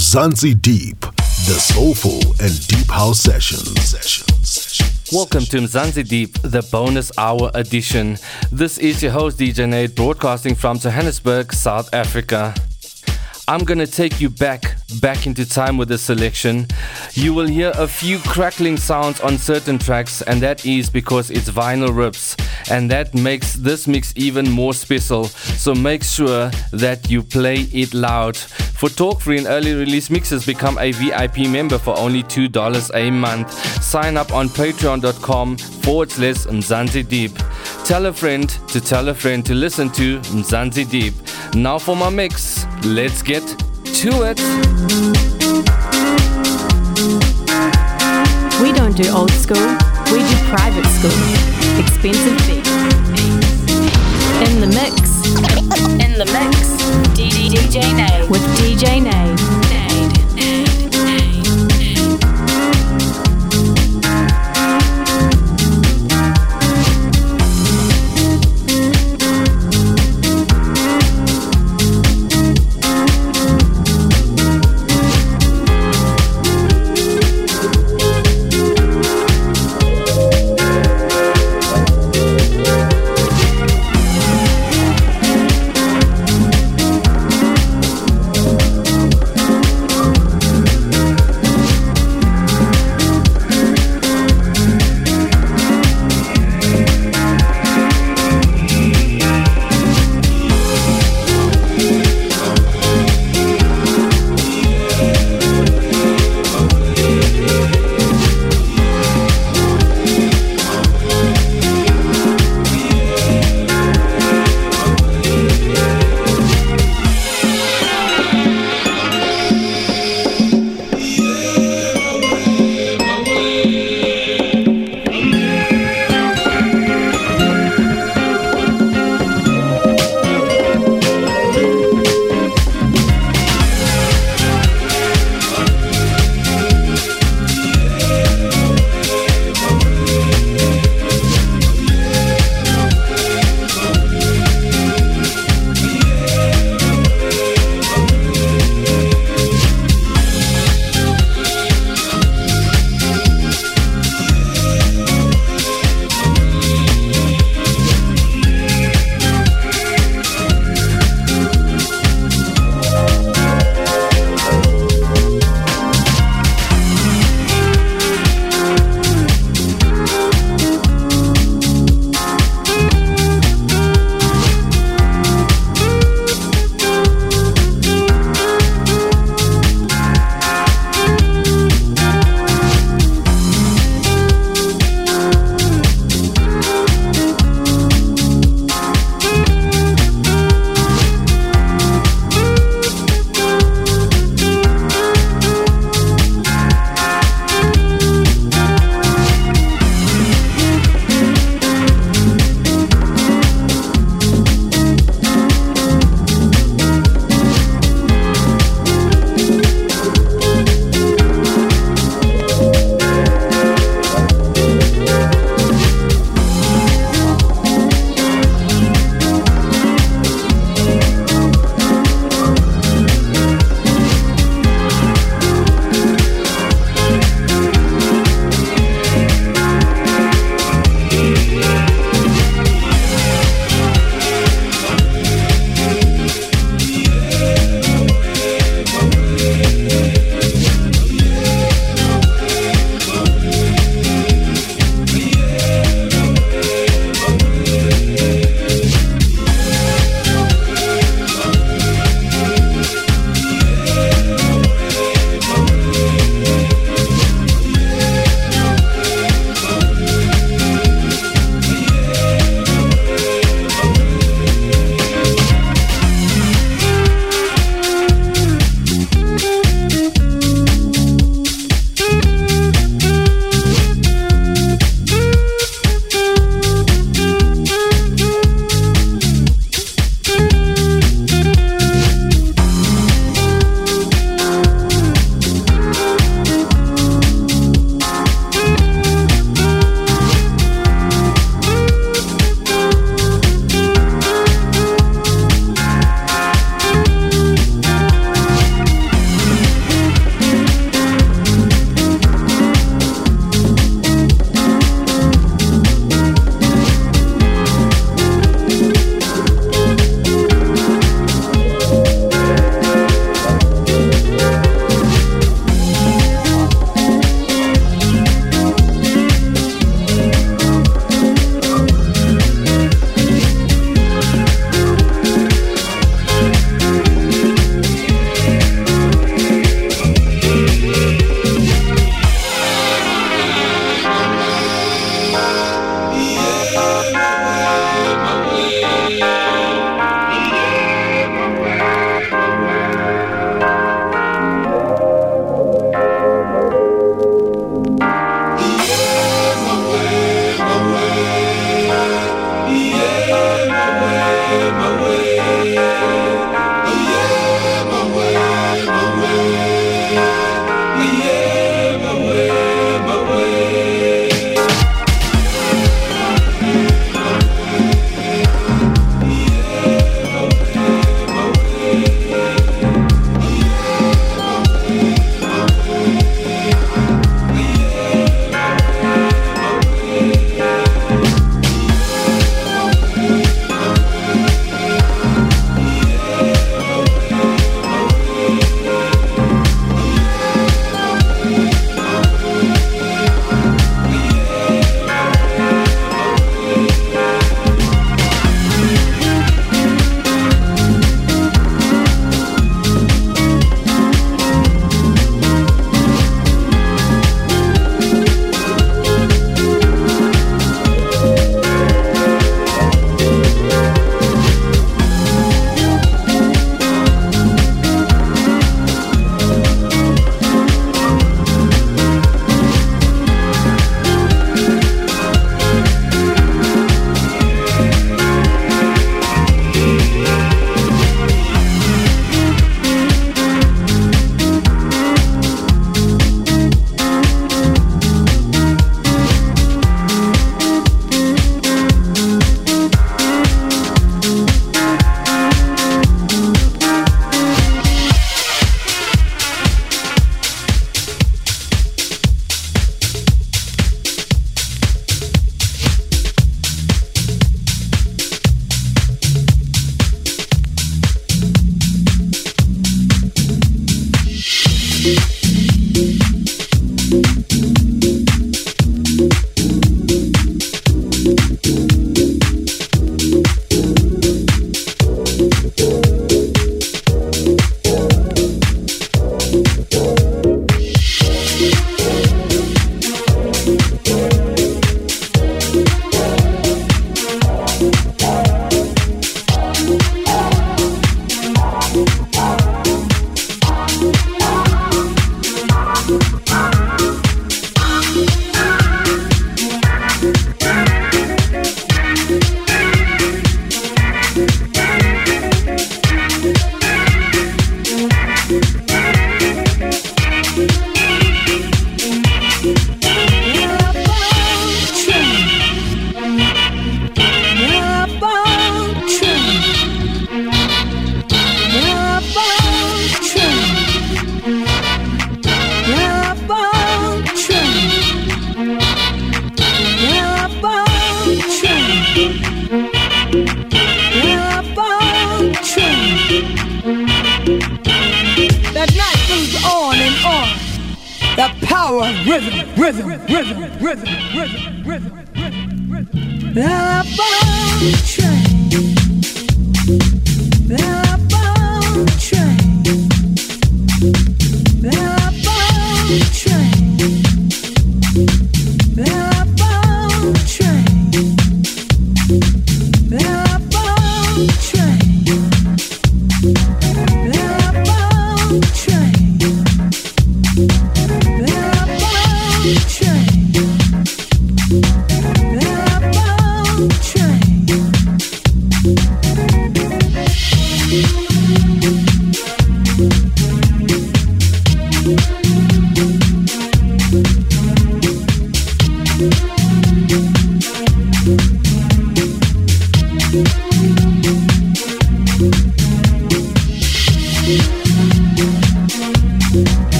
Mzansi Deep, the soulful and deep house sessions. Welcome to Mzansi Deep, the bonus hour edition. This is your host DJ Nate, broadcasting from Johannesburg, South Africa. I'm gonna take you back, back into time with this selection. You will hear a few crackling sounds on certain tracks, and that is because it's vinyl rips, and that makes this mix even more special. So make sure that you play it loud. For talk free and early release mixes, become a VIP member for only $2 a month. Sign up on patreon.com forward slash Mzansi Deep. Tell a friend to tell a friend to listen to Mzansi Deep. Now for my mix. Let's get to it. We don't do old school, we do private school. Expensive. In the mix. In the mix. DJ Nate. With DJ Nate.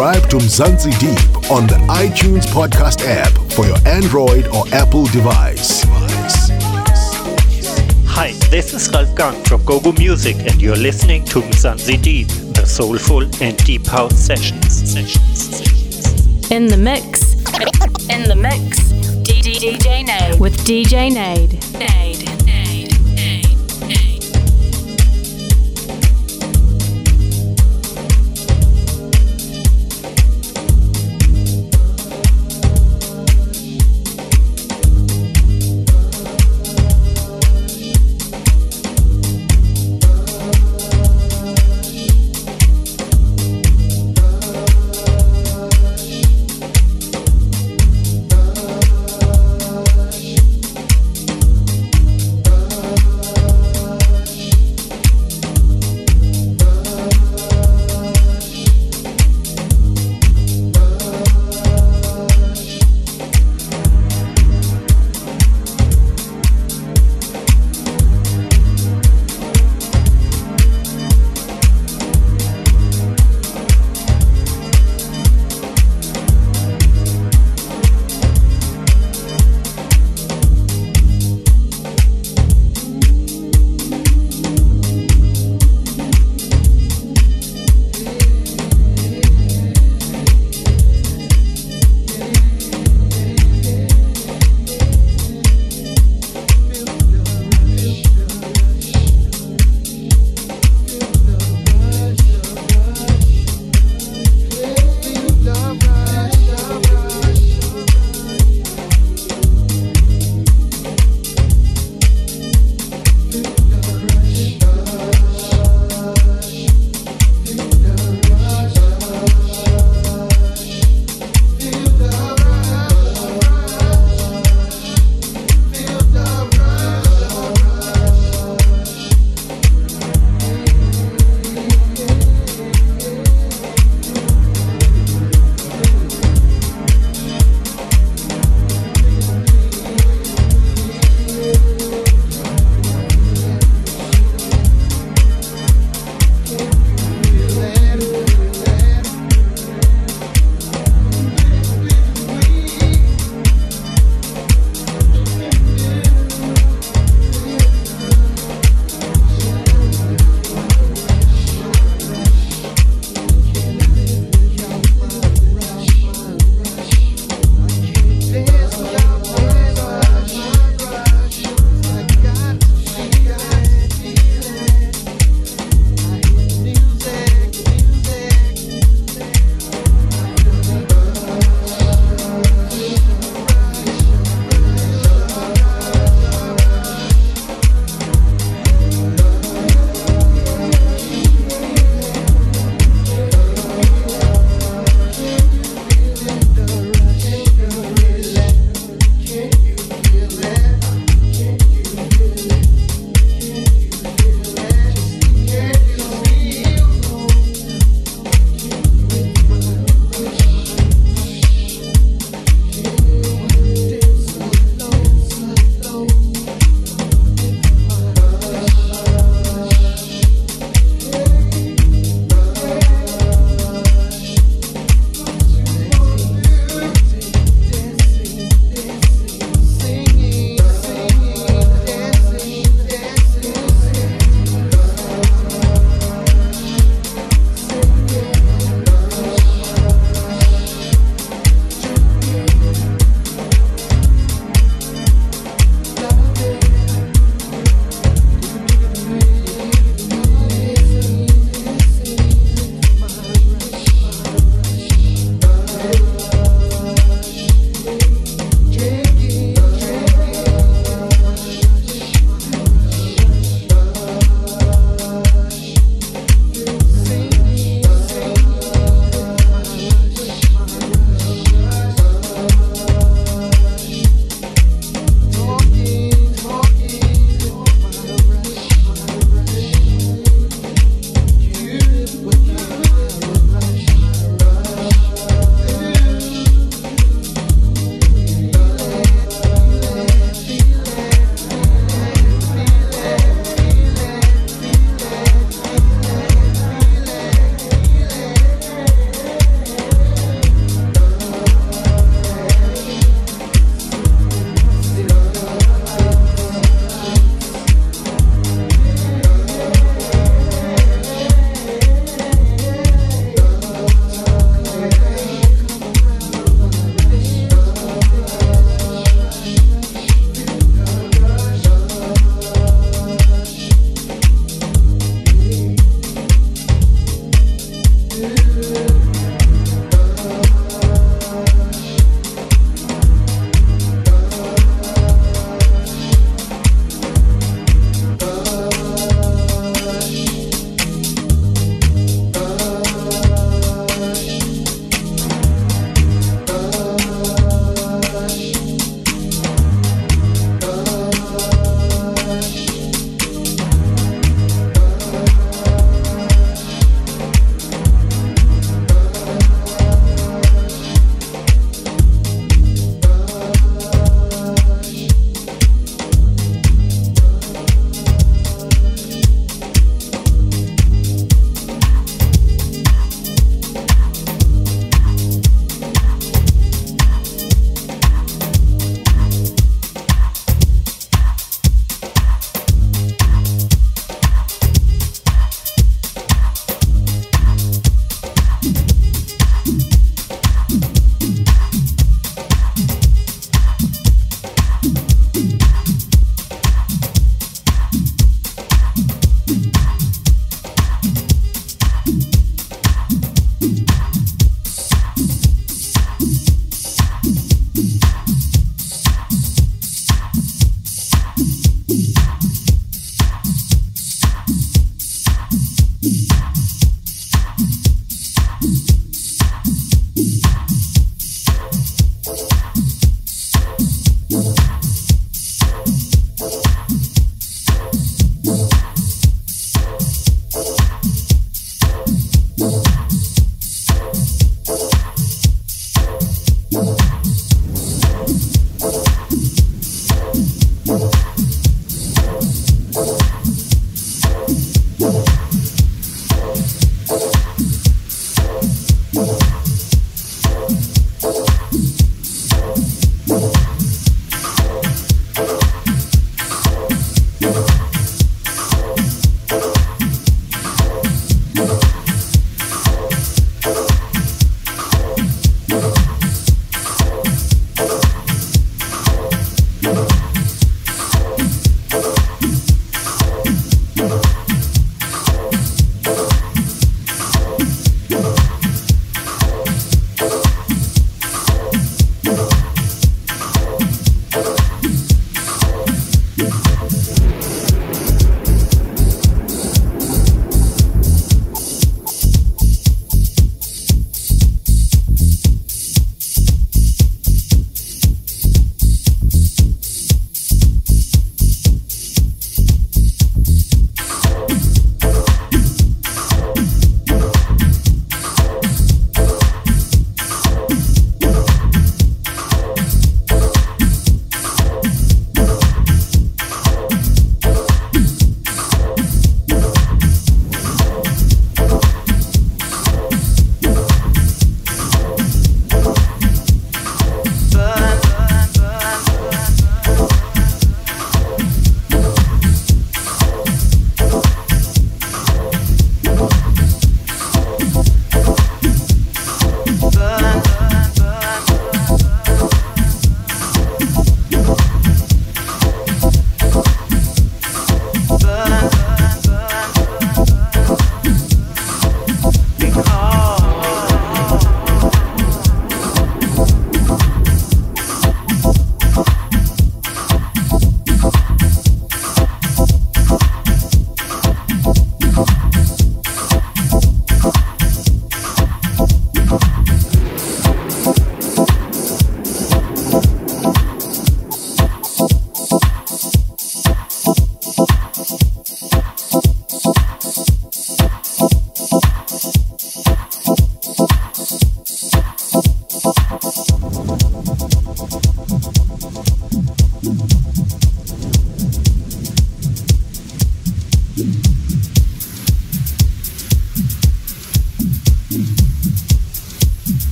Mzansi Deep on the iTunes podcast app for your Android or Apple device. Hi, this is Ralf Gum from GoGo Music, and you're listening to Mzansi Deep, the soulful and deep house sessions. In the mix. In the mix. DJ Nate. With DJ Nate. Nate.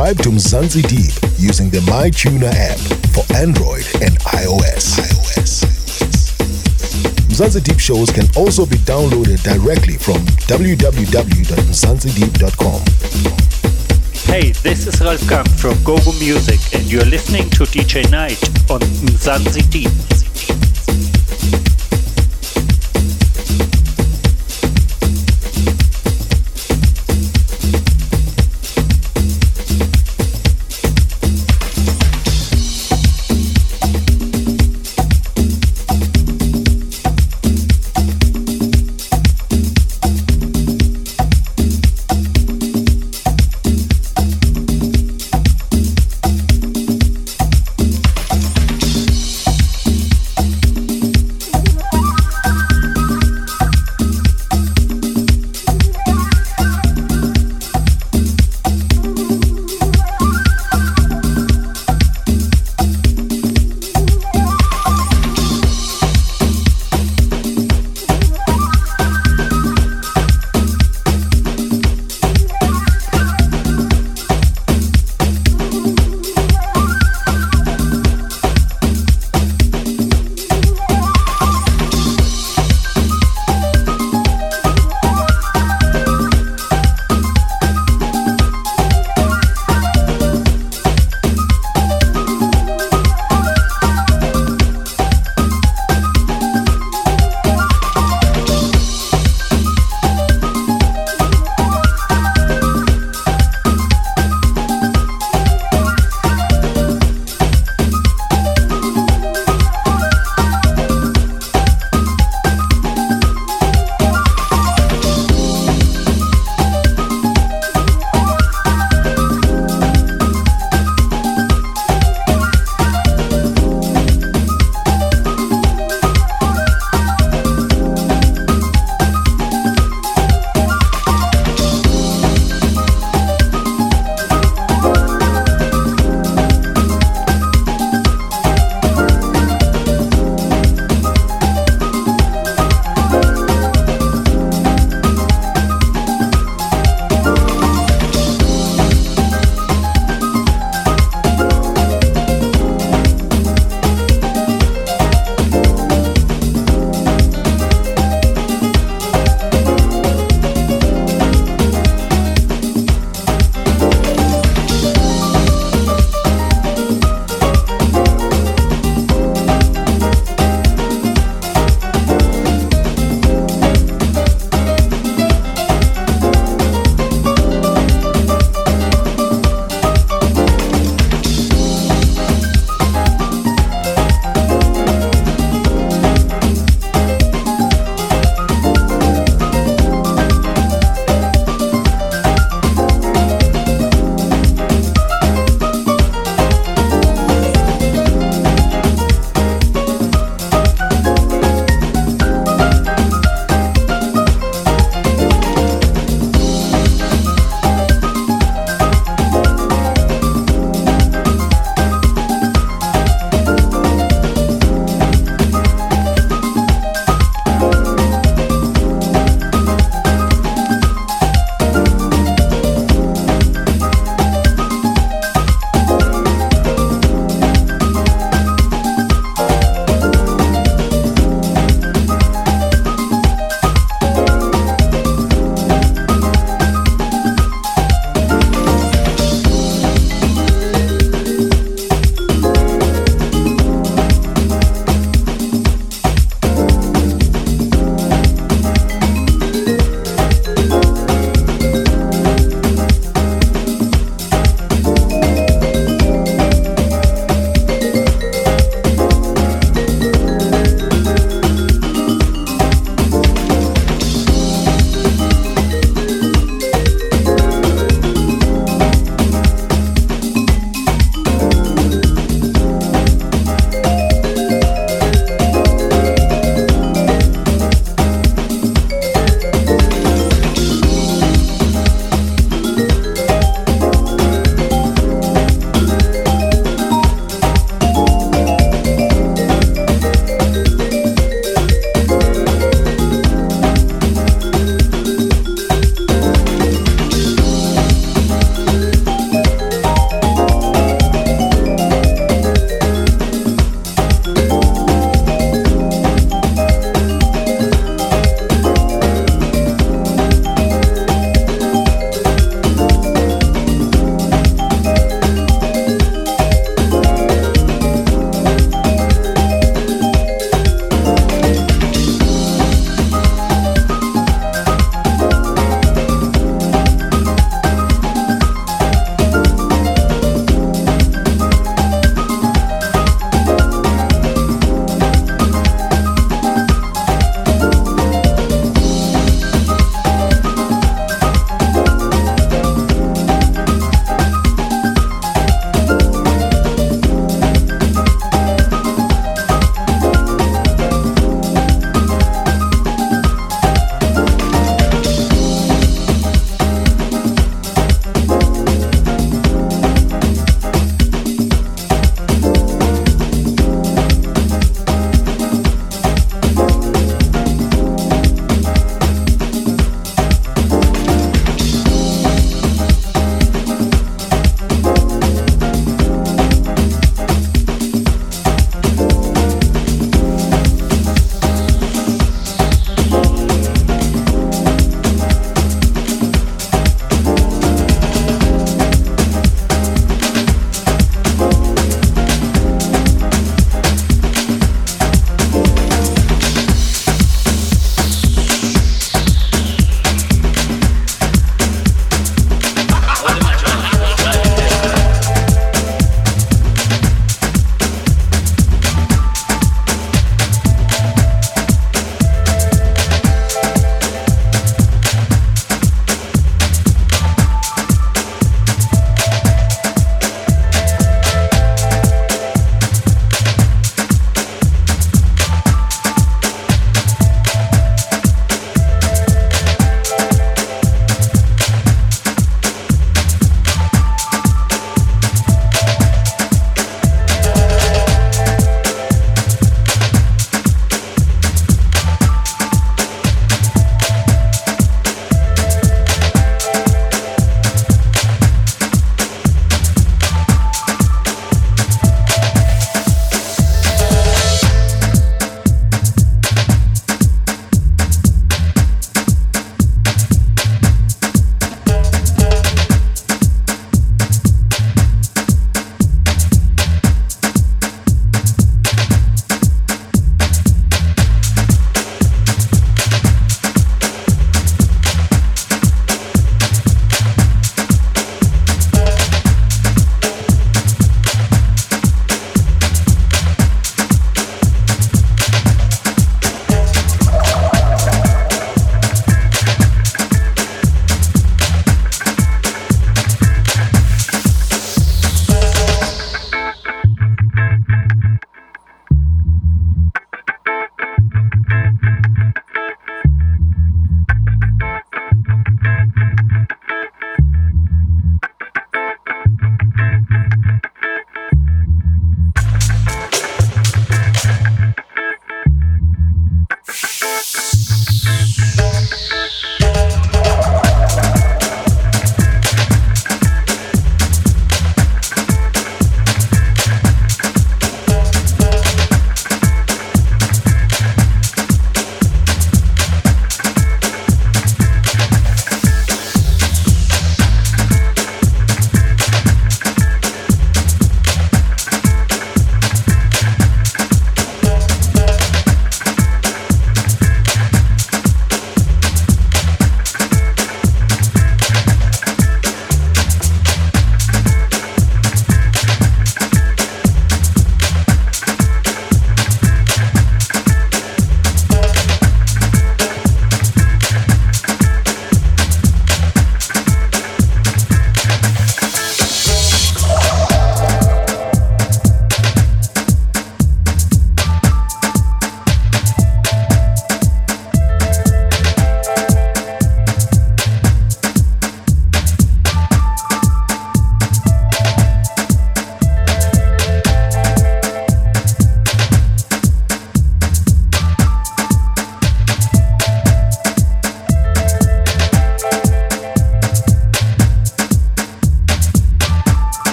Subscribe to Mzansi Deep using the MyTuner app for Android and iOS. iOS. Mzansi Deep shows can also be downloaded directly from www.mzansideep.com. Hey, this is Ralf Gum from Gogo Music, and you're listening to DJ Night on Mzansi Deep.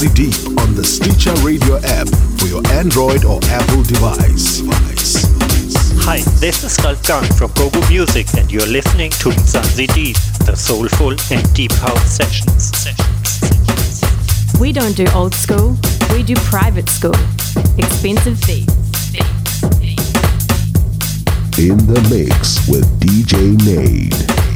Mzansi Deep on the Stitcher Radio app for your Android or Apple device. Hi, this is Ralf Gum from GoGo Music, and you're listening to Mzansi Deep, the soulful and deep house sessions. We don't do old school, we do private school. Expensive fees. In the mix with DJ Nate.